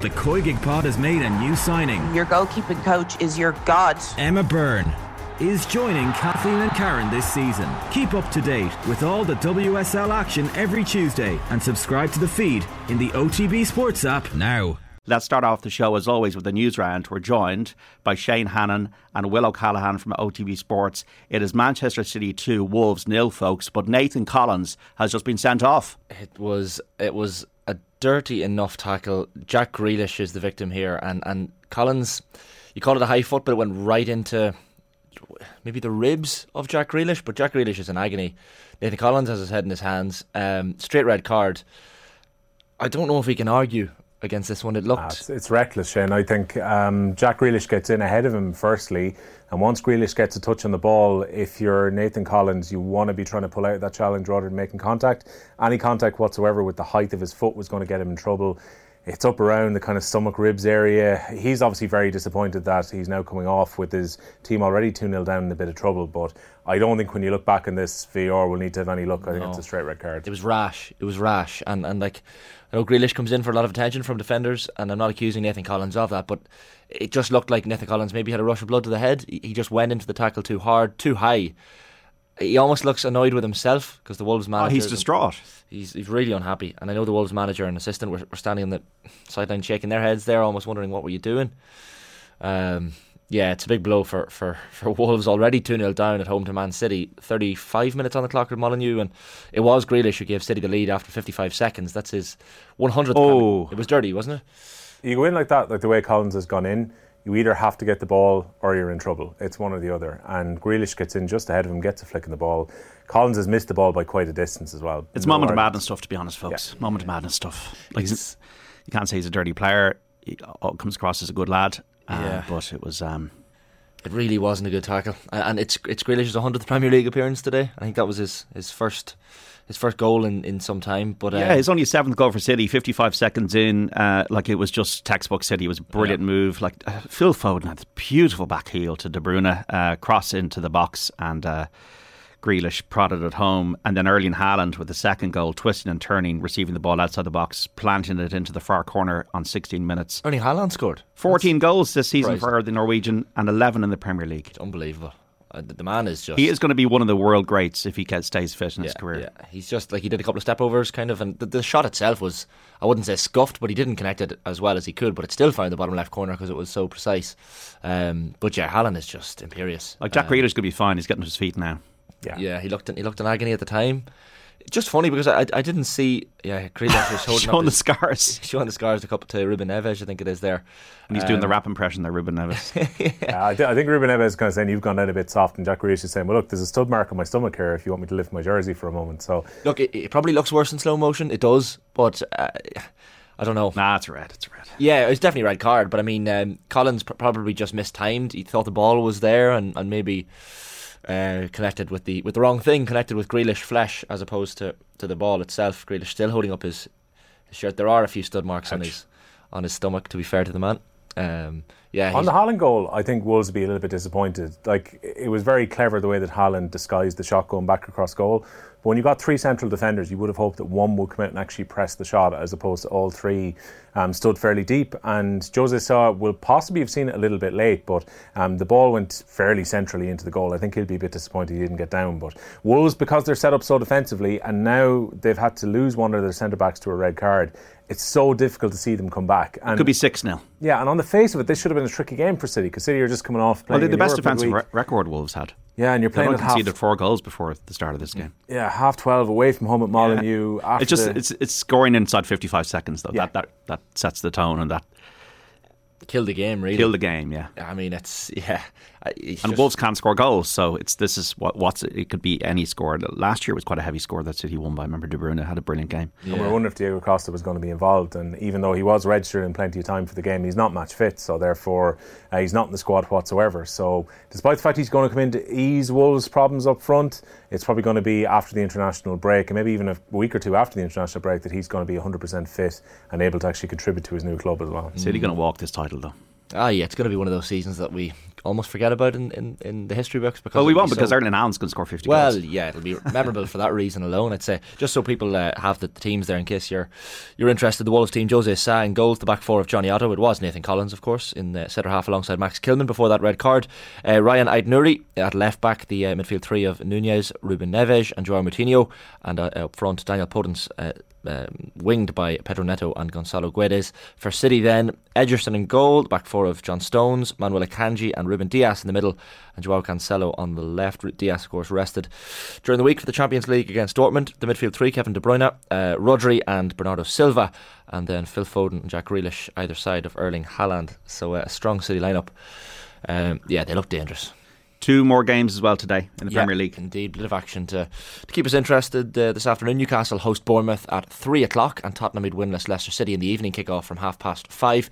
The COYGIG Pod has made a new signing. Your goalkeeping coach is your god. Emma Byrne is joining Kathleen and Karen this season. Keep up to date with all the WSL action every Tuesday and subscribe to the feed in the OTB Sports app now. Let's start off the show as always with the news round. We're joined by Shane Hannon and Will O'Callaghan from OTB Sports. It is Manchester City 2, Wolves nil, folks, but Nathan Collins has just been sent off. It was it was a dirty enough tackle. Jack Grealish is the victim here, and and Collins, you call it a high foot, but it went right into maybe the ribs of Jack Grealish. But Jack Grealish is in agony. Nathan Collins has his head in his hands. Um, straight red card. I don't know if he can argue against this one. It looked. Ah, it's, it's reckless, Shane. I think um, Jack Grealish gets in ahead of him firstly, and once Grealish gets a touch on the ball, if you're Nathan Collins, you want to be trying to pull out that challenge rather than making contact. Any contact whatsoever with the height of his foot was going to get him in trouble. It's up around the kind of stomach ribs area. He's obviously very disappointed that he's now coming off with his team already 2 0 down in a bit of trouble. But I don't think when you look back in this, VAR will need to have any luck. I think No. it's a straight red card. It was rash. It was rash, and and like I know Grealish comes in for a lot of attention from defenders, and I'm not accusing Nathan Collins of that, but it just looked like Nathan Collins maybe had a rush of blood to the head. He just went into the tackle too hard, too high. He almost looks annoyed with himself because the Wolves Oh, manager. he's distraught. He's, he's really unhappy, and I know the Wolves manager and assistant were, were standing on the sideline shaking their heads there, almost wondering what were you doing. Um, yeah, it's a big blow for, for, for Wolves already 2 0 down at home to Man City. 35 minutes on the clock with Molyneux, and it was Grealish who gave City the lead after 55 seconds. That's his 100th. Oh. It was dirty, wasn't it? You go in like that, like the way Collins has gone in, you either have to get the ball or you're in trouble. It's one or the other. And Grealish gets in just ahead of him, gets a flick in the ball. Collins has missed the ball by quite a distance as well. It's No moment of madness stuff, to be honest, folks. Yeah. Moment of madness stuff. Like he's- you can't say he's a dirty player. He uh, comes across as a good lad, uh, Yeah. but it was. Um, It really wasn't a good tackle, and and it's it's Grealish's 100th Premier League appearance today. I think that was his, his first his first goal in, in some time. But yeah, um, it's only a seventh goal for City. Fifty-five seconds in, uh, like it was just textbook City. It was a brilliant move. Like uh, Phil Foden had a beautiful back heel to De Bruyne, uh, cross into the box, and uh, Grealish prodded it home. And then Erling Haaland with the second goal, twisting and turning, receiving the ball outside the box, planting it into the far corner on sixteen minutes. Erling Haaland scored. 14 goals this season for the Norwegian and 11 in the Premier League. It's unbelievable. Uh, the, the man is just He is going to be one of the world greats if he gets, stays fit in his career. Yeah, he's just like he did a couple of step overs, kind of, and the, the shot itself was I wouldn't say scuffed, but he didn't connect it as well as he could. But it still found the bottom left corner because it was so precise. Um, but yeah, Haaland is just imperious. Like Jack Um, going to be fine. He's getting to his feet now. Yeah. Yeah, he looked in, he looked in agony at the time. Just funny because I I didn't see yeah Grealish was holding Showing up the his, scars. showing the scars a couple to Ruben Neves, I think it is there. And he's doing the Um, rap impression there, Ruben Neves. Yeah, I, th- I think Ruben Neves is kind of saying you've gone down a bit soft, and Jack Grealish is saying, "Well, look, there's a stud mark on my stomach here. If you want me to lift my jersey for a moment." So Look, it, it probably looks worse in slow motion. It does, but uh, I don't know. nah, it's red. It's red. Yeah, it was definitely a red card, but I mean, um, Collins pr- probably just mistimed. He thought the ball was there and, and maybe uh, connected with the with the wrong thing, connected with Grealish flesh as opposed to, to the ball itself. Grealish still holding up his, his shirt. There are a few stud marks on his on his stomach. To be fair to the man, um, yeah, on the Haaland goal, I think Wolves would be a little bit disappointed. Like it was very clever the way that Haaland disguised the shot going back across goal. But when you got three central defenders, you would have hoped that one would come out and actually press the shot, as opposed to all three um, stood fairly deep. And Jose Sa will possibly have seen it a little bit late, but um, the ball went fairly centrally into the goal. I think he'll be a bit disappointed he didn't get down. But Wolves, because they're set up so defensively, and now they've had to lose one of their centre backs to a red card. It's so difficult to see them come back. And Could be 6 0. yeah, and on the face of it, this should have been a tricky game for City because City are just coming off Well, playing they're the best Europe defensive re- record Wolves had. Yeah, and you're They playing only at half, conceded four goals before the start of this game. yeah, half twelve away from home at Molyneux. After It's just it's it's scoring inside 55 seconds though. Yeah. That, that that sets the tone and that killed the game really. killed the game. Yeah. I mean, it's yeah. I- And just- Wolves can't score goals, so it's this is what what's it could be any score. Last year was quite a heavy score that City won by. I remember De Bruyne had a brilliant game. And we were wondering if Diego Costa was going to be involved. And even though he was registered in plenty of time for the game, he's not match fit. So therefore, uh, he's not in the squad whatsoever. So despite the fact he's going to come in to ease Wolves' problems up front, it's probably going to be after the international break, and maybe even a week or two after the international break, that he's going to be 100% fit and able to actually contribute to his new club as well. City going to walk this title though. Ah, yeah, it's going to be one of those seasons that we almost forget about in, in, in the history books. Because well, we won't be because so- Erling Haaland's going to score 50 Well, goals. yeah, it'll be memorable for that reason alone. I'd say just so people uh, have the, the teams there in case you're you're interested. The Wolves team: Jose Sa in goals, the back four of Jonny Otto. It was Nathan Collins, of course, in the centre half alongside Max Kilman before that red card. Uh, Rayan Aït-Nouri at left back, the uh, midfield three of Nunes, Ruben Neves, and Joao Moutinho, and uh, up front Daniel Podence. Um, winged by Pedro Neto and Gonzalo Guedes. For City, then Ederson in goal, back four of John Stones, Manuel Akanji, and Ruben Dias in the middle, and Joao Cancelo on the left. Dias, of course, rested during the week for the Champions League against Dortmund. The midfield three: Kevin De Bruyne, uh, Rodri, and Bernardo Silva, and then Phil Foden and Jack Grealish either side of Erling Haaland. So uh, a strong City lineup. Um, yeah, they look dangerous. Two more games as well today in the Yeah, Premier League. Indeed, a bit of action to, to keep us interested uh, this afternoon. Newcastle host Bournemouth at 3 o'clock, and Tottenham meet winless Leicester City in the evening kick-off from half past 5.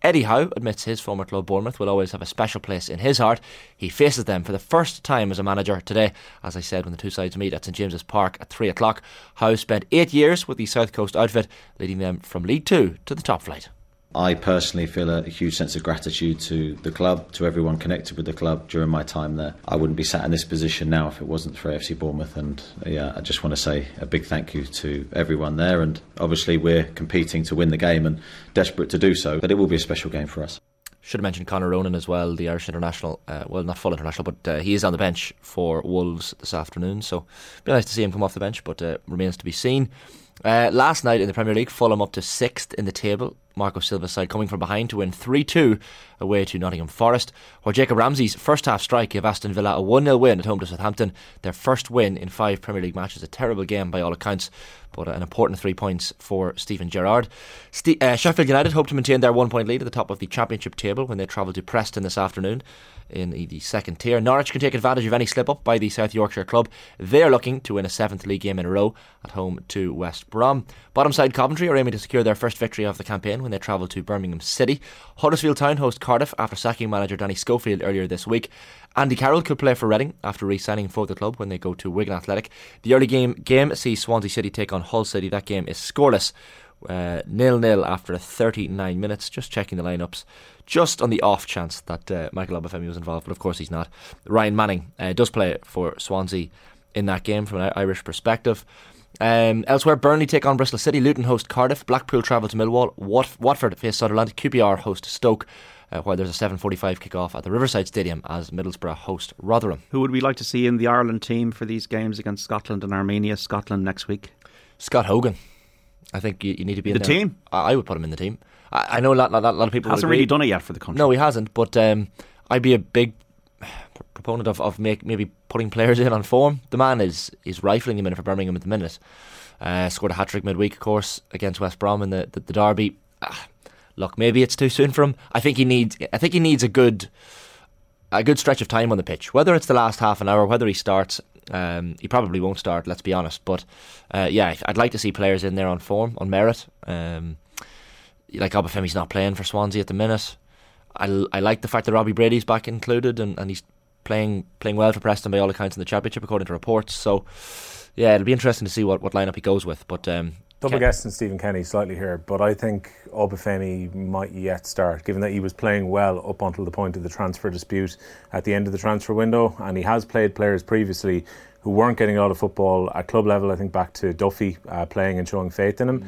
Eddie Howe admits his former club Bournemouth will always have a special place in his heart. He faces them for the first time as a manager today, as I said, when the two sides meet at St James's Park at 3 o'clock. Howe spent eight years with the South Coast outfit, leading them from League Two to the top flight. I personally feel a, huge sense of gratitude to the club, to everyone connected with the club during my time there. I wouldn't be sat in this position now if it wasn't for AFC Bournemouth, and yeah, I just want to say a big thank you to everyone there. And obviously, we're competing to win the game and desperate to do so, but it will be a special game for us. Should have mentioned Connor Ronan as well, the Irish international. Uh, well, not full international, but uh, he is on the bench for Wolves this afternoon. So, be nice to see him come off the bench, but uh, remains to be seen. Uh, last night in the Premier League, Fulham up to sixth in the table. Marco Silva's side coming from behind to win 3 2 away to Nottingham Forest. While Jacob Ramsey's first half strike gave Aston Villa a 1 0 win at home to Southampton, their first win in five Premier League matches. A terrible game by all accounts, but an important three points for Steven Gerrard. Uh, Sheffield United hope to maintain their one point lead at the top of the Championship table when they travel to Preston this afternoon in the, the second tier. Norwich can take advantage of any slip up by the South Yorkshire club. They are looking to win a seventh league game in a row at home to West Brom. Bottom side Coventry are aiming to secure their first victory of the campaign when they travel to Birmingham City. Huddersfield Town host Cardiff after sacking manager Danny Schofield earlier this week. Andy Carroll could play for Reading after re-signing for the club when they go to Wigan Athletic. The early game game sees Swansea City take on Hull City. That game is scoreless. Uh, nil nil after 39 minutes. Just checking the lineups, just on the off chance that uh, Michael Obafemi was involved, but of course he's not. Ryan Manning uh, does play for Swansea in that game from an Irish perspective. Um, elsewhere, Burnley take on Bristol City, Luton host Cardiff, Blackpool travel to Millwall, Wat- Watford face Sunderland, QPR host Stoke. Uh, while there's a 7:45 kick-off at the Riverside Stadium as Middlesbrough host Rotherham. Who would we like to see in the Ireland team for these games against Scotland and Armenia? Scotland next week. Scott Hogan. I think you, you need to be in The team? I, I would put him in the team. I, I know a lot, lot, lot of people would Hasn't really done it yet for the country. No, he hasn't. But um, I'd be a big proponent of, of make, maybe putting players in on form. The man is is rifling them in for Birmingham at the minute. Uh, scored a hat trick midweek, of course, against West Brom in the the, the derby. Ah, look, maybe it's too soon for him. I think he needs. I think he needs a good a good stretch of time on the pitch. Whether it's the last half an hour, whether he starts, um, he probably won't start. Let's be honest. But uh, yeah, I'd like to see players in there on form, on merit. Um, like Obafemi's not playing for Swansea at the minute. I, I like the fact that Robbie Brady's back included and, and he's playing playing well for Preston by all accounts in the championship according to reports. So yeah, it'll be interesting to see what, what lineup he goes with. But um, Double Ken- guessing Stephen Kenny slightly here, but I think Obafemi might yet start, given that he was playing well up until the point of the transfer dispute at the end of the transfer window, and he has played players previously who weren't getting a lot of football at club level. I think back to Duffy uh, playing and showing faith in him.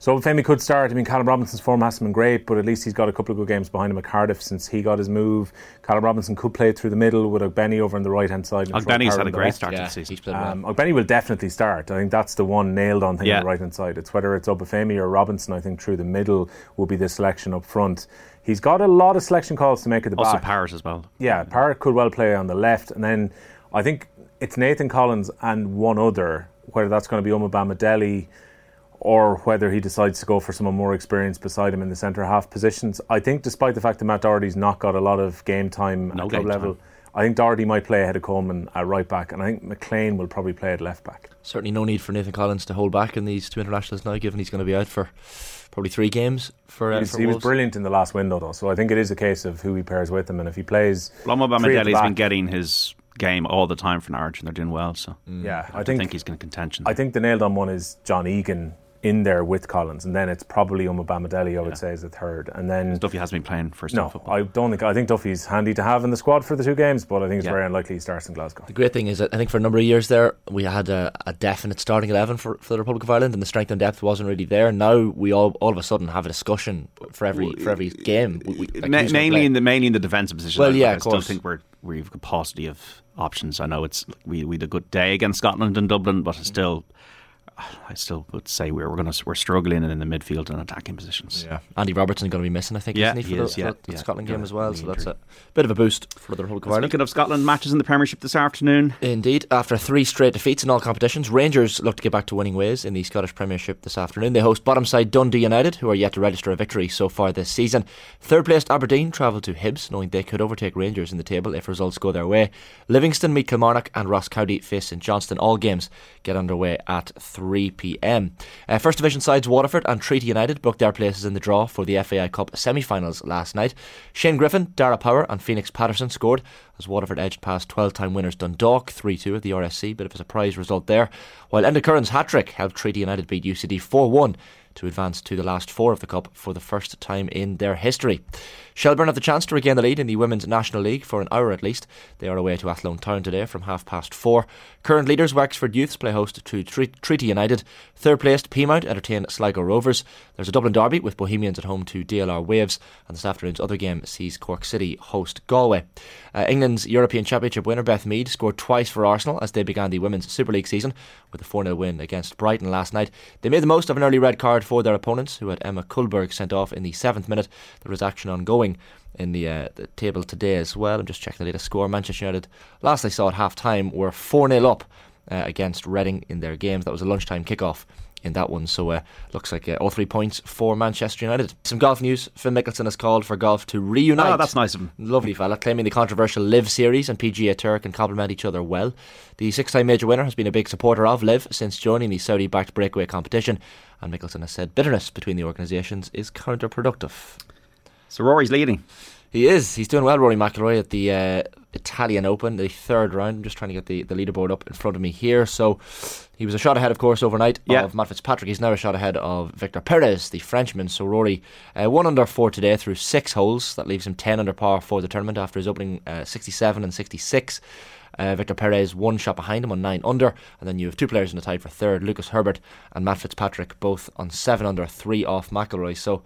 So Obafemi could start. I mean, Callum Robinson's form hasn't been great, but at least he's got a couple of good games behind him at Cardiff since he got his move. Callum Robinson could play through the middle with Benny over on the right hand side. and Troy Ogbene's had a great left. start to yeah, the season. he's played well. Um, Benny will definitely start. I think that's the one nailed on thing Yeah. on the right hand side. It's whether it's Obafemi or Robinson. I think through the middle will be the selection up front. He's got a lot of selection calls to make at the Also back. Also Parrott as well. Yeah, Parrott could well play on the left, and then I think it's Nathan Collins and one other. Whether that's going to be Omobamidele or whether he decides to go for someone more experienced beside him in the centre half positions. I think, despite the fact that Matt Doherty's not got a lot of game time No at club level, time. I think Doherty might play ahead of Coleman at right back, and I think McClean will probably play at left back. Certainly no need for Nathan Collins to hold back in these two internationals now, given he's going to be out for probably three games for, uh, He was, for he was brilliant in the last window, though. So I think it is a case of who he pairs with him, and if he plays, Lomba three at the Bamadelli's been getting his game all the time for Norwich and they're doing well. So yeah, I, I think, think he's going to contention. I think the nailed on one is John Egan in there with Collins, and then it's probably Omobamidele, I would Yeah. say, is the third, and then Duffy has been playing first no, team football. I don't think I think Duffy's handy to have in the squad for the two games, but I think it's Yeah. very unlikely he starts in Glasgow. The great thing is that I think for a number of years there, we had a, a definite starting 11 for, for the Republic of Ireland, and the strength and depth wasn't really there. Now we all all of a sudden have a discussion for every for every uh, game. We, we, like Ma- mainly in the mainly in the defensive position. Well, I- yeah, I of still course. think we're we've got paucity of options. I know it's we we had a good day against Scotland and Dublin, but it's still. I still would say we're we're going to we're struggling in the midfield and attacking positions. Yeah. Andy Robertson going to be missing, I think, Yeah, isn't he, for he the, is, for yeah, the yeah. Scotland game Yeah, as well? So that's a bit of a boost for the Republic of Ireland. Speaking of Scotland, matches in the Premiership this afternoon. Indeed, after three straight defeats in all competitions, Rangers look to get back to winning ways in the Scottish Premiership this afternoon. They host bottom side Dundee United, who are yet to register a victory so far this season. Third placed Aberdeen travel to Hibs, knowing they could overtake Rangers in the table if results go their way. Livingston meet Kilmarnock, and Ross County face St Johnstone. All games get underway at 3 pm. Uh, First Division sides Waterford and Treaty United booked their places in the draw for the FAI Cup semi finals last night. Shane Griffin, Dara Power, and Phoenix Patterson scored as Waterford edged past 12 time winners Dundalk 3 2 at the RSC. Bit of a surprise result there. While Enda Curran's hat trick helped Treaty United beat UCD 4 1 to advance to the last four of the Cup for the first time in their history. Shelburne have the chance to regain the lead in the Women's National League for an hour at least. They are away to Athlone Town today from half past four. Current leaders Wexford Youths play host to Tre- Treaty United. Third placed Peamount entertain Sligo Rovers. There's a Dublin derby with Bohemians at home to DLR Waves, and this afternoon's other game sees Cork City host Galway. Uh, England's European Championship winner Beth Mead scored twice for Arsenal as they began the Women's Super League season with a 4 0 win against Brighton last night. They made the most of an early red card for their opponents, who had Emma Kullberg sent off in the seventh minute. There was action ongoing in the, uh, the table today as well. I'm just checking the latest score. Manchester United, last I saw at half time, were 4 0 up uh, against Reading in their games. That was a lunchtime kickoff in that one. So uh, looks like uh, all three points for Manchester United. Some golf news. Phil Mickelson has called for golf to reunite. Oh, that's nice of him. Lovely fella, claiming the controversial LIV series and PGA Tour can complement each other well. The six-time major winner has been a big supporter of LIV since joining the Saudi-backed breakaway competition, and Mickelson has said bitterness between the organisations is counterproductive. So Rory's leading. He is. He's doing well, Rory McIlroy, at the uh, Italian Open, the third round. I'm just trying to get the, the leaderboard up in front of me here. So he was a shot ahead, of course, overnight Yeah. of Matt Fitzpatrick. He's now a shot ahead of Victor Perez, the Frenchman. So Rory, uh, one under four today through six holes. That leaves him 10 under par for the tournament after his opening uh, 67 and 66. Uh, Victor Perez one shot behind him on nine under, and then you have two players in the tie for third, Lucas Herbert and Matt Fitzpatrick, both on seven under, three off McIlroy. So,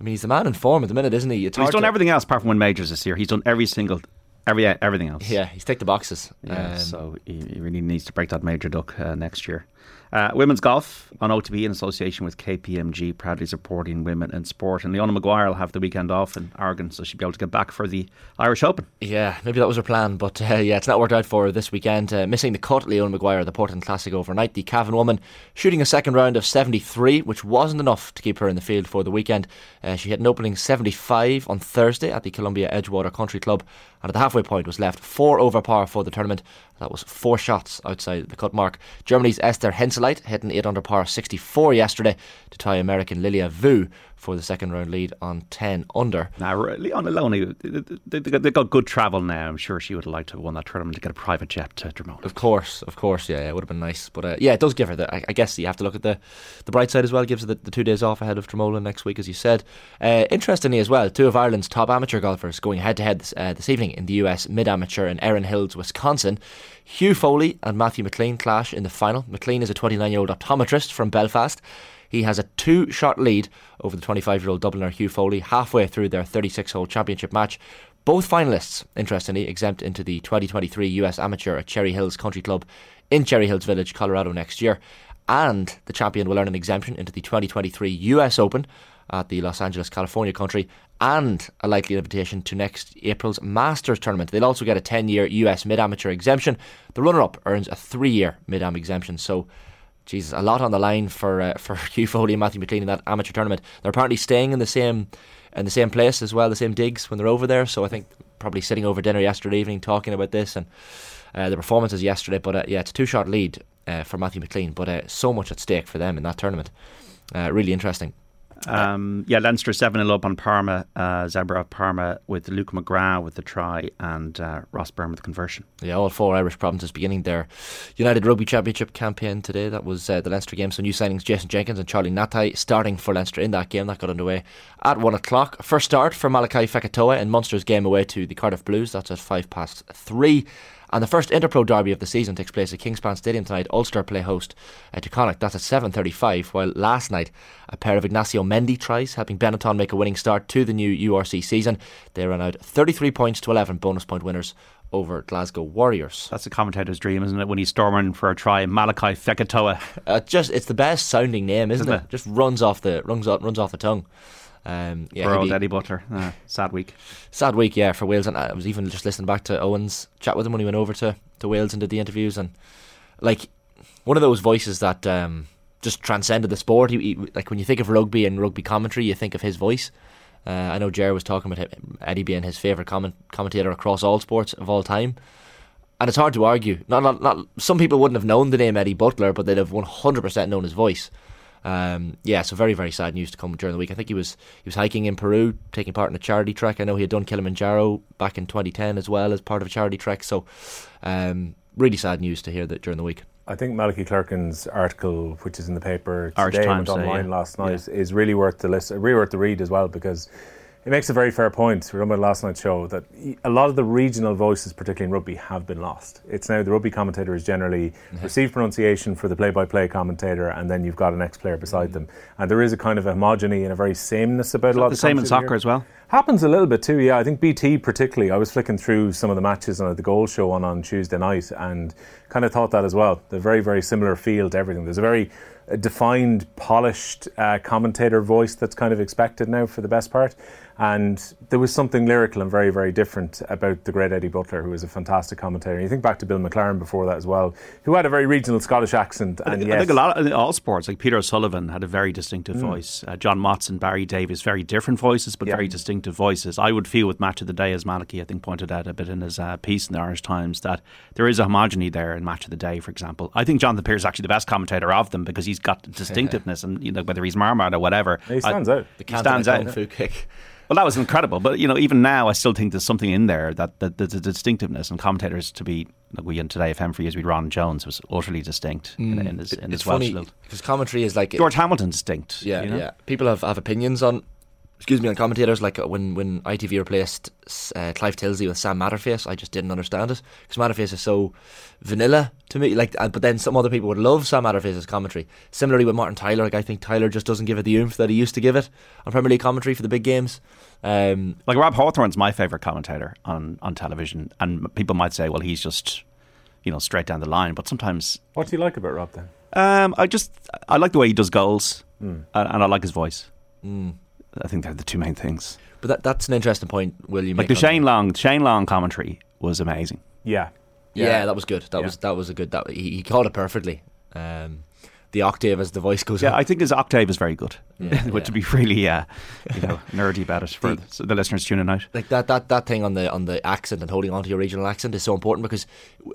I mean, he's the man in form at the minute, isn't he? Well, he's done to- everything else apart from win majors this year. He's done every single, every everything else. Yeah, he's ticked the boxes. Yeah, Um, so he, he really needs to break that major duck uh, next year. Uh, women's golf on OTB in association with KPMG, proudly supporting women in sport. And Leona Maguire will have the weekend off in Oregon, so she'll be able to get back for the Irish Open. Yeah, maybe that was her plan, but uh, yeah, it's not worked out for her this weekend. Uh, missing the cut, Leona Maguire, the Portland Classic overnight. The Cavan woman shooting a second round of 73, which wasn't enough to keep her in the field for the weekend. Uh, she had an opening 75 on Thursday at the Columbia Edgewater Country Club, and at the halfway point was left four over par for the tournament. That was four shots outside the cut mark. Germany's Esther Henseleit hitting 8 under par 64 yesterday to tie American Lilia Vu for the second round lead on 10 under. Now, Leona Loney, they, they, they got good travel now. I'm sure she would have liked to have won that tournament to get a private jet to Dromoland. Of course, of course, yeah, it would have been nice. But uh, yeah, it does give her the. I, I guess you have to look at the the bright side as well. It gives her the, the two days off ahead of Dromoland next week, as you said. Uh, interestingly, as well, two of Ireland's top amateur golfers going head to head this, this evening in the US Mid Amateur in Erin Hills, Wisconsin. Hugh Foley and Matthew McClean clash in the final. McClean is a 29 year old optometrist from Belfast. He has a two shot lead over the 25 year old Dubliner Hugh Foley halfway through their 36 hole championship match. Both finalists, interestingly, exempt into the 2023 US Amateur at Cherry Hills Country Club in Cherry Hills Village, Colorado next year. And the champion will earn an exemption into the 2023 US Open at the Los Angeles, California country, and a likely invitation to next April's Masters tournament. They'll also get a 10 year US mid amateur exemption. The runner up earns a three year mid am exemption. So, Jesus, a lot on the line for uh, for Hugh Foley and Matthew McClean in that amateur tournament. They're apparently staying in the same in the same place as well, the same digs when they're over there. So I think probably sitting over dinner yesterday evening talking about this and uh, the performances yesterday. But uh, yeah, it's a two shot lead uh, for Matthew McClean, but uh, so much at stake for them in that tournament. Uh, really interesting. Um, yeah, Leinster 7 0 up on Parma, uh, Zebre of Parma with Luke McGrath with the try and uh, Ross Byrne with the conversion. Yeah, all four Irish provinces beginning their United Rugby Championship campaign today. That was uh, the Leinster game. So new signings Jason Jenkins and Charlie Ngatai starting for Leinster in that game. That got underway at 1 o'clock. First start for Malachi Fekitoa in Munster's game away to the Cardiff Blues. That's at 5 past 3. And the first Interpro derby of the season takes place at Kingspan Stadium tonight. Ulster play host uh, to Connacht. That's at 7.35. While last night, a pair of Ignacio Mendy tries, helping Benetton make a winning start to the new URC season. They ran out 33 points to 11 bonus point winners over Glasgow Warriors. That's a commentator's dream, isn't it? When he's storming for a try, Malachi Fekitoa. Uh, just it's the best sounding name, isn't, isn't it? it? Just runs off the runs off, runs off the tongue. Um, yeah, for old Eddie Butler, uh, sad week. Sad week, yeah, for Wales. And I was even just listening back to Owen's chat with him when he went over to, to Wales and did the interviews, and like one of those voices that um, just transcended the sport. He, he, like when you think of rugby and rugby commentary, you think of his voice. Uh, I know Jerry was talking about him, Eddie being his favourite comment, commentator across all sports of all time. And it's hard to argue. Not, not, not, some people wouldn't have known the name Eddie Butler, but they'd have 100% known his voice. Um, yeah, so very very sad news to come during the week. I think he was he was hiking in Peru, taking part in a charity trek. I know he had done Kilimanjaro back in 2010 as well as part of a charity trek. So um, really sad news to hear that during the week. I think Malachy Clerkin's article, which is in the paper today, went online yeah. last night, yeah. is really worth the listen, really worth the read as well because it makes a very fair point. We remember last night's show that a lot of the regional voices, particularly in rugby, have been lost. It's now the rugby commentator is generally mm-hmm. received pronunciation for the play-by-play commentator, and then you've got an ex-player beside mm-hmm. them. And there is a kind of homogeny and a very sameness about a lot. Of the same in soccer here. as well. Happens a little bit too. Yeah, I think BT particularly. I was flicking through some of the matches on the goal show on on Tuesday night, and kind of thought that as well. They're very very similar feel to everything. There's a very defined, polished uh, commentator voice that's kind of expected now for the best part. And there was something lyrical and very, very different about the great Eddie Butler, who was a fantastic commentator. And you think back to Bill McLaren before that as well, who had a very regional Scottish accent. And I, yes, I think a lot of all sports, like Peter Sullivan, had a very distinctive mm. voice. Uh, John Motson, Barry Davies, very different voices, but yeah. very distinctive voices. I would feel with Match of the Day, as Malachy, I think, pointed out a bit in his uh, piece in the Irish Times, that there is a homogeny there in Match of the Day, for example. I think Jonathan Pearce is actually the best commentator of them because he's got distinctiveness, and you know whether he's Marmot or whatever, he stands I, out. The he stands out. Kung fu kick. Well, that was incredible. But you know, even now, I still think there's something in there that the, the, the distinctiveness and commentators to be like we in today FM for years we Ron Jones was utterly distinct mm. in, in, his in it's his Welsh funny because commentary is like George Hamilton distinct. Yeah, you know? yeah. People have, have opinions on excuse me, on commentators, like uh, when, when ITV replaced uh, Clive Tyldesley with Sam Matterface, I just didn't understand it because Matterface is so vanilla to me. Like, uh, but then some other people would love Sam Matterface's commentary. Similarly with Martin Tyler, like I think Tyler just doesn't give it the oomph that he used to give it on Premier League commentary for the big games. Um, like Rob Hawthorne's my favourite commentator on, on television, and people might say, well, he's just you know straight down the line. But sometimes, what do you like about Rob then? Um, I just I like the way he does goals, mm. and, and, I like his voice. Mm. I think they're the two main things. But that, that's an interesting point, William. Like the Shane Long, Shane Long commentary was amazing. Yeah. yeah, yeah, that was good. That yeah. was that was a good. That he, he called it perfectly. Um, the octave as the voice goes. Yeah, up. I think his octave is very good. Yeah, Which yeah. be really, uh, you know, nerdy about it for the, the, listeners tuning out. Like that, that, that thing on the on the accent and holding on to your regional accent is so important because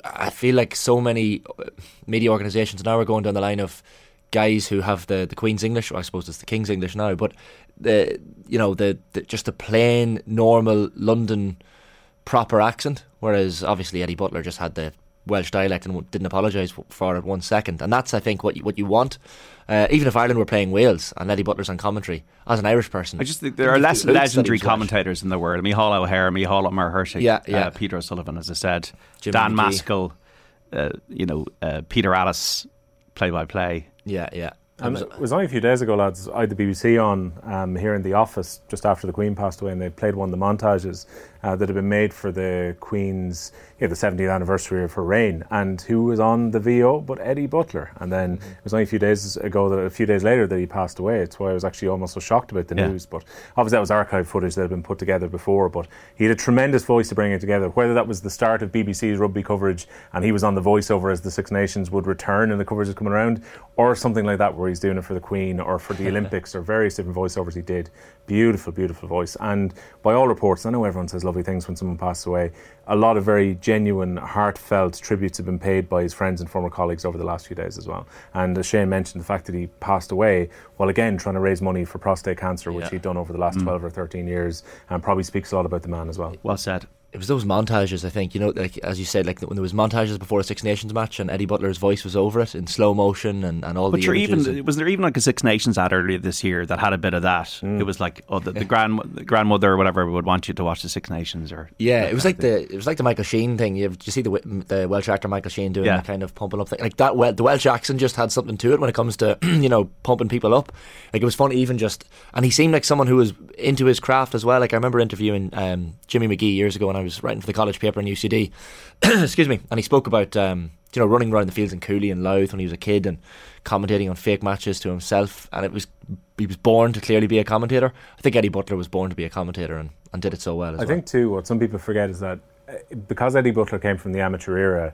I feel like so many uh, media organisations now are going down the line of guys who have the, the Queen's English, or I suppose it's the King's English now, but the you know the, the just the plain normal London proper accent, whereas obviously Eddie Butler just had the Welsh dialect and didn't apologise for it one second, and that's I think what you, what you want. Uh, even if Ireland were playing Wales and Eddie Butler's on commentary, as an Irish person, I just think there are less legendary commentators in the world. Micheál O'Hehir, Micheál O'Mer yeah, yeah. Uh, Peter O'Sullevan, as I said, Jimmy Dan Magee. Maskell, uh, you know, uh, Peter Alliss, play by play. Yeah, yeah. Um, it was only a few days ago, lads. I had the BBC on um, here in the office just after the Queen passed away, and they played one of the montages uh, that had been made for the Queen's, yeah, the 70th anniversary of her reign. And who was on the VO but Eddie Butler? And then mm-hmm. it was only a few days ago, that, a few days later, that he passed away. It's why I was actually almost so shocked about the yeah. news. But obviously, that was archive footage that had been put together before. But he had a tremendous voice to bring it together. Whether that was the start of BBC's rugby coverage and he was on the voiceover as the Six Nations would return and the coverage was coming around, or something like that, where he's doing it for the Queen or for the Olympics or various different voiceovers he did. Beautiful, beautiful voice. And by all reports, I know everyone says lovely things when someone passed away. A lot of very genuine, heartfelt tributes have been paid by his friends and former colleagues over the last few days as well. And as Shane mentioned, the fact that he passed away while again trying to raise money for prostate cancer, which Yeah. he'd done over the last mm. 12 or 13 years, and probably speaks a lot about the man as well. Well said. It was those montages. I think you know, like as you said, like when there was montages before a Six Nations match, and Eddie Butler's voice was over it in slow motion, and, and all But the. images even and- was there even like a Six Nations ad earlier this year that had a bit of that? It was like oh the, the grand the grandmother or whatever would want you to watch the Six Nations or Yeah, it was like the it was like the Michael Sheen thing. You, you see the the Welsh actor Michael Sheen doing Yeah. that kind of pumping up thing. Like that, Wel- the Welsh accent just had something to it when it comes to you know pumping people up. Like it was fun, even just, and he seemed like someone who was into his craft as well. Like I remember interviewing um, Jimmy Magee years ago when I was writing for the college paper in UCD. Excuse me, and he spoke about um, you know running around the fields in Cooley and Louth when he was a kid and commentating on fake matches to himself. And it was he was born to clearly be a commentator. I think Eddie Butler was born to be a commentator and, and did it so well. As I well. think too what some people forget is that uh, because Eddie Butler came from the amateur era,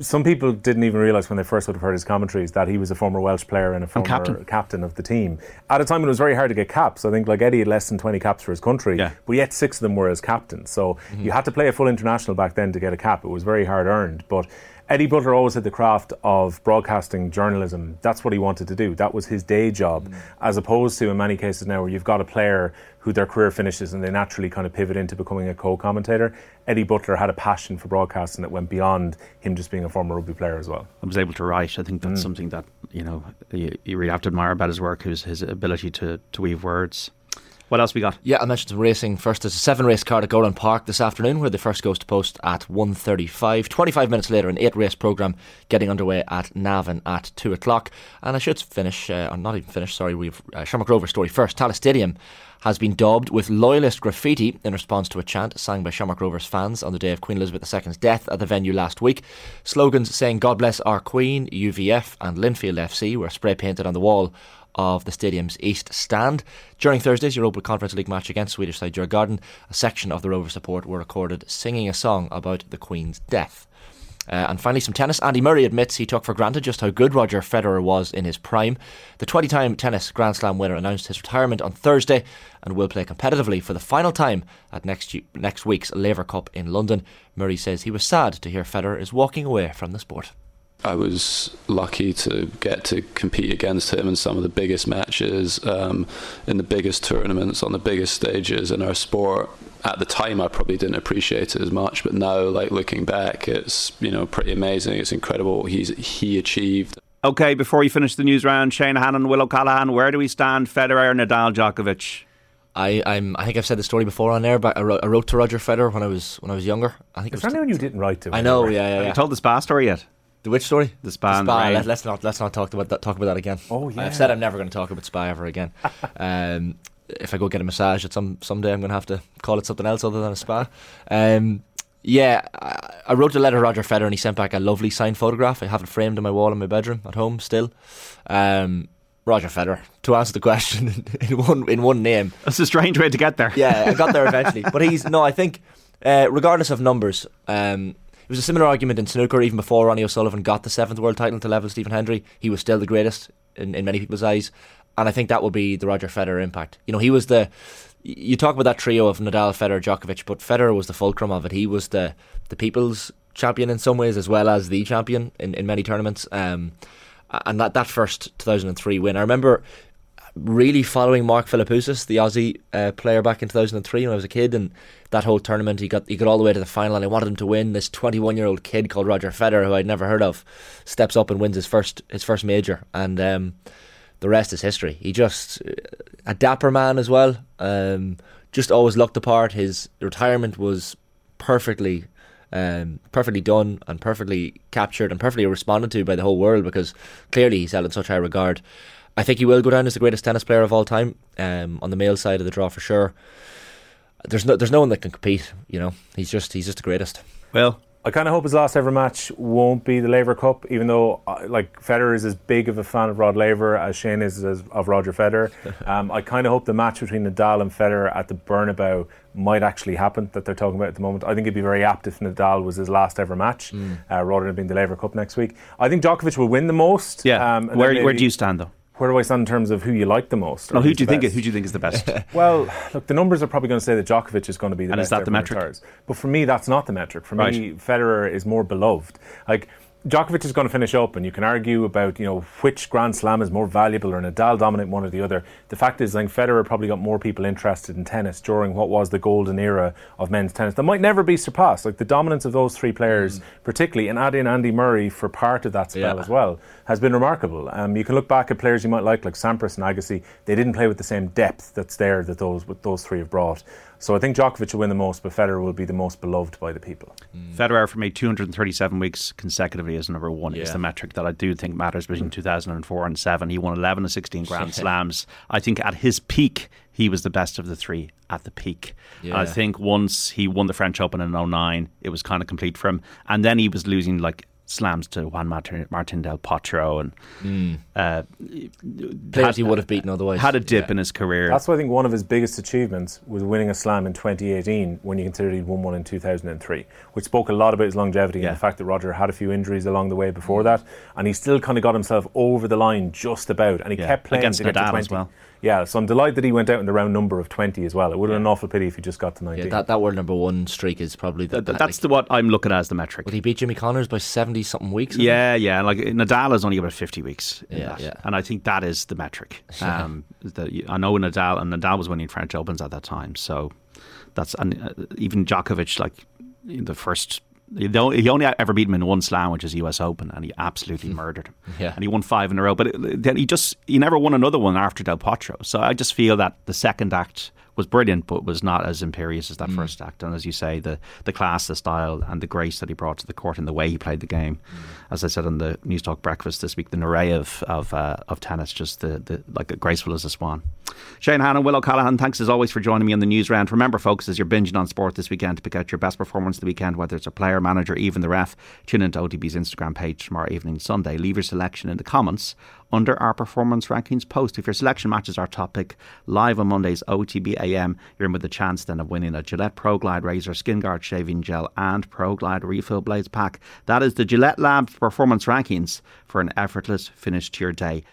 some people didn't even realise when they first would have heard his commentaries that he was a former Welsh player and a former captain. of the team. At a time when it was very hard to get caps, I think like Eddie had less than 20 caps for his country, Yeah. but yet six of them were as captain. So mm-hmm. you had to play a full international back then to get a cap. It was very hard earned, but. Eddie Butler always had the craft of broadcasting journalism. That's what he wanted to do. That was his day job, mm. as opposed to in many cases now where you've got a player who their career finishes and they naturally kind of pivot into becoming a co-commentator. Eddie Butler had a passion for broadcasting that went beyond him just being a former rugby player as well. I was able to write. I think that's mm. something that you know you, you really have to admire about his work. His his ability to to weave words. What else we got? Yeah, I mentioned some racing first. There's a seven race card at Gowran Park this afternoon where the first goes to post at 1.35. 25 minutes later, an eight race programme getting underway at Navan at 2 o'clock. And I should finish, uh, or not even finish, sorry, we've uh, Shamrock Rovers story first. Tallaght Stadium has been daubed with loyalist graffiti in response to a chant sung by Shamrock Rovers fans on the day of Queen Elizabeth II's death at the venue last week. Slogans saying God bless our Queen, UVF and Linfield FC were spray painted on the wall of the stadium's east stand. During Thursday's Europa Conference League match against Swedish side Djurgården, a section of the Rover support were recorded singing a song about the Queen's death. Uh, and finally, some tennis. Andy Murray admits he took for granted just how good Roger Federer was in his prime. The 20 time tennis Grand Slam winner announced his retirement on Thursday and will play competitively for the final time at next, next week's Laver Cup in London. Murray says he was sad to hear Federer is walking away from the sport. I was lucky to get to compete against him in some of the biggest matches, um, in the biggest tournaments, on the biggest stages in our sport. At the time, I probably didn't appreciate it as much, but now, like looking back, it's you know pretty amazing. It's incredible what he's he achieved. Okay, before you finish the news round, Shane Hannon, Will O'Callaghan, where do we stand? Federer, Nadal, Djokovic. I, I'm, I think I've said the story before on there, but I wrote, I wrote to Roger Federer when I was when I was younger. I think it Is was there anyone you didn't write to? I know, yeah, yeah, Have you told the Spa story yet? The witch story? The Spa and the Spa. rain. Let, us not let's not talk about that. Talk about that again. Oh, yeah. I've said I'm never going to talk about Spa ever again. um, if I go get a massage at some someday, I'm going to have to call it something else other than a spa. Um, yeah, I, I wrote a letter to Roger Federer and he sent back a lovely signed photograph. I have it framed on my wall in my bedroom at home still. Um, Roger Federer. To answer the question in one in one name, That's a strange way to get there. yeah, I got there eventually. But he's no, I think, uh, regardless of numbers, um, it was a similar argument in snooker. Even before Ronnie O'Sullivan got the seventh world title to level Stephen Hendry, he was still the greatest in, in many people's eyes. And I think that will be the Roger Federer impact. You know, he was the. You talk about that trio of Nadal, Federer, Djokovic, but Federer was the fulcrum of it. He was the the people's champion in some ways, as well as the champion in, in many tournaments. Um, and that that first 2003 win, I remember really following Mark Philippoussis, the Aussie uh, player back in 2003 when I was a kid, and that whole tournament he got he got all the way to the final, and I wanted him to win. This 21 year old kid called Roger Federer, who I'd never heard of, steps up and wins his first his first major, and um, the rest is history. He just a dapper man as well. Um, just always looked the part. His retirement was perfectly. Um, perfectly done and perfectly captured and perfectly responded to by the whole world because clearly he's held in such high regard. I think he will go down as the greatest tennis player of all time um, on the male side of the draw for sure. There's no there's no one that can compete. You know, he's just he's just the greatest. Well, I kind of hope his last ever match won't be the Laver Cup, even though uh, like Federer is as big of a fan of Rod Laver as Shane is as, of Roger Federer. um, I kind of hope the match between Nadal and Federer at the Bernabeu might actually happen that they're talking about at the moment. I think it'd be very apt if Nadal was his last ever match, uh, rather than being the Laver Cup next week. I think Djokovic will win the most. Yeah. um, where then where do you stand though? Where do I stand in terms of who you like the most? No, who do you think? Who do you think is the best? well, look, the numbers are probably going to say that Djokovic is going to be the and best. is that the metric? Retires. But for me, that's not the metric. For right. me, Federer is more beloved. Like Djokovic is going to finish up, and you can argue about you know which Grand Slam is more valuable or Nadal dominate one or the other. The fact is, I think Federer probably got more people interested in tennis during what was the golden era of men's tennis that might never be surpassed. Like the dominance of those three players, mm. particularly, and add in Andy Murray for part of that spell yeah. as well, has been remarkable. Um, you can look back at players you might like, like Sampras and Agassi. They didn't play with the same depth that's there that those those three have brought. So I think Djokovic will win the most, but Federer will be the most beloved by the people. Mm. Federer for me 237 weeks consecutively as number one yeah. is the metric that I do think matters between 2004 and 7. He won 11 of 16 Grand Slams. I think at his peak, he was the best of the three at the peak. Yeah. I think once he won the French Open in 09, it was kind of complete for him. And then he was losing like slams to Juan Martin, Martin del Potro and mm. uh, players he would have beaten otherwise. Had a dip yeah. in his career. That's why I think one of his biggest achievements was winning a slam in 2018 when you consider he'd won one in 2003, which spoke a lot about his longevity yeah. and the fact that Roger had a few injuries along the way before that, and he still kind of got himself over the line just about, and he yeah. kept playing against to Nadal as well. Yeah, so I'm delighted that he went out in the round number of 20 as well. It would have yeah. been an awful pity if he just got to 19. Yeah, that, that world number one streak is probably the, that, that's the, what I'm looking at as the metric. Would he beat Jimmy Connors by 70 something weeks? Yeah, yeah. Like Nadal is only about 50 weeks. Yeah, yeah. And I think that is the metric. Um, the, I know Nadal, and Nadal was winning French Opens at that time. So that's, and uh, even Djokovic, like the first he only ever beat him in one slam, which is US Open, and he absolutely hmm. murdered him. Yeah. And he won five in a row. But then he just he never won another one after Del Potro. So I just feel that the second act was brilliant, but was not as imperious as that mm. first act. And as you say, the the class, the style, and the grace that he brought to the court and the way he played the game. Mm. As I said on the News Talk breakfast this week, the array of of, uh, of tennis, just the, the like graceful as a swan. Shane Hannon, Will O'Callaghan, thanks as always for joining me on the news round. Remember, folks, as you're binging on sport this weekend to pick out your best performance of the weekend, whether it's a player, manager, even the ref, tune into OTB's Instagram page tomorrow evening, Sunday. Leave your selection in the comments under our performance rankings post. If your selection matches our topic live on Monday's OTB AM, you're in with the chance then of winning a Gillette Pro Glide Razor Skin Guard Shaving Gel and Pro Glide Refill Blades pack. That is the Gillette Labs Performance Rankings for an effortless finish to your day.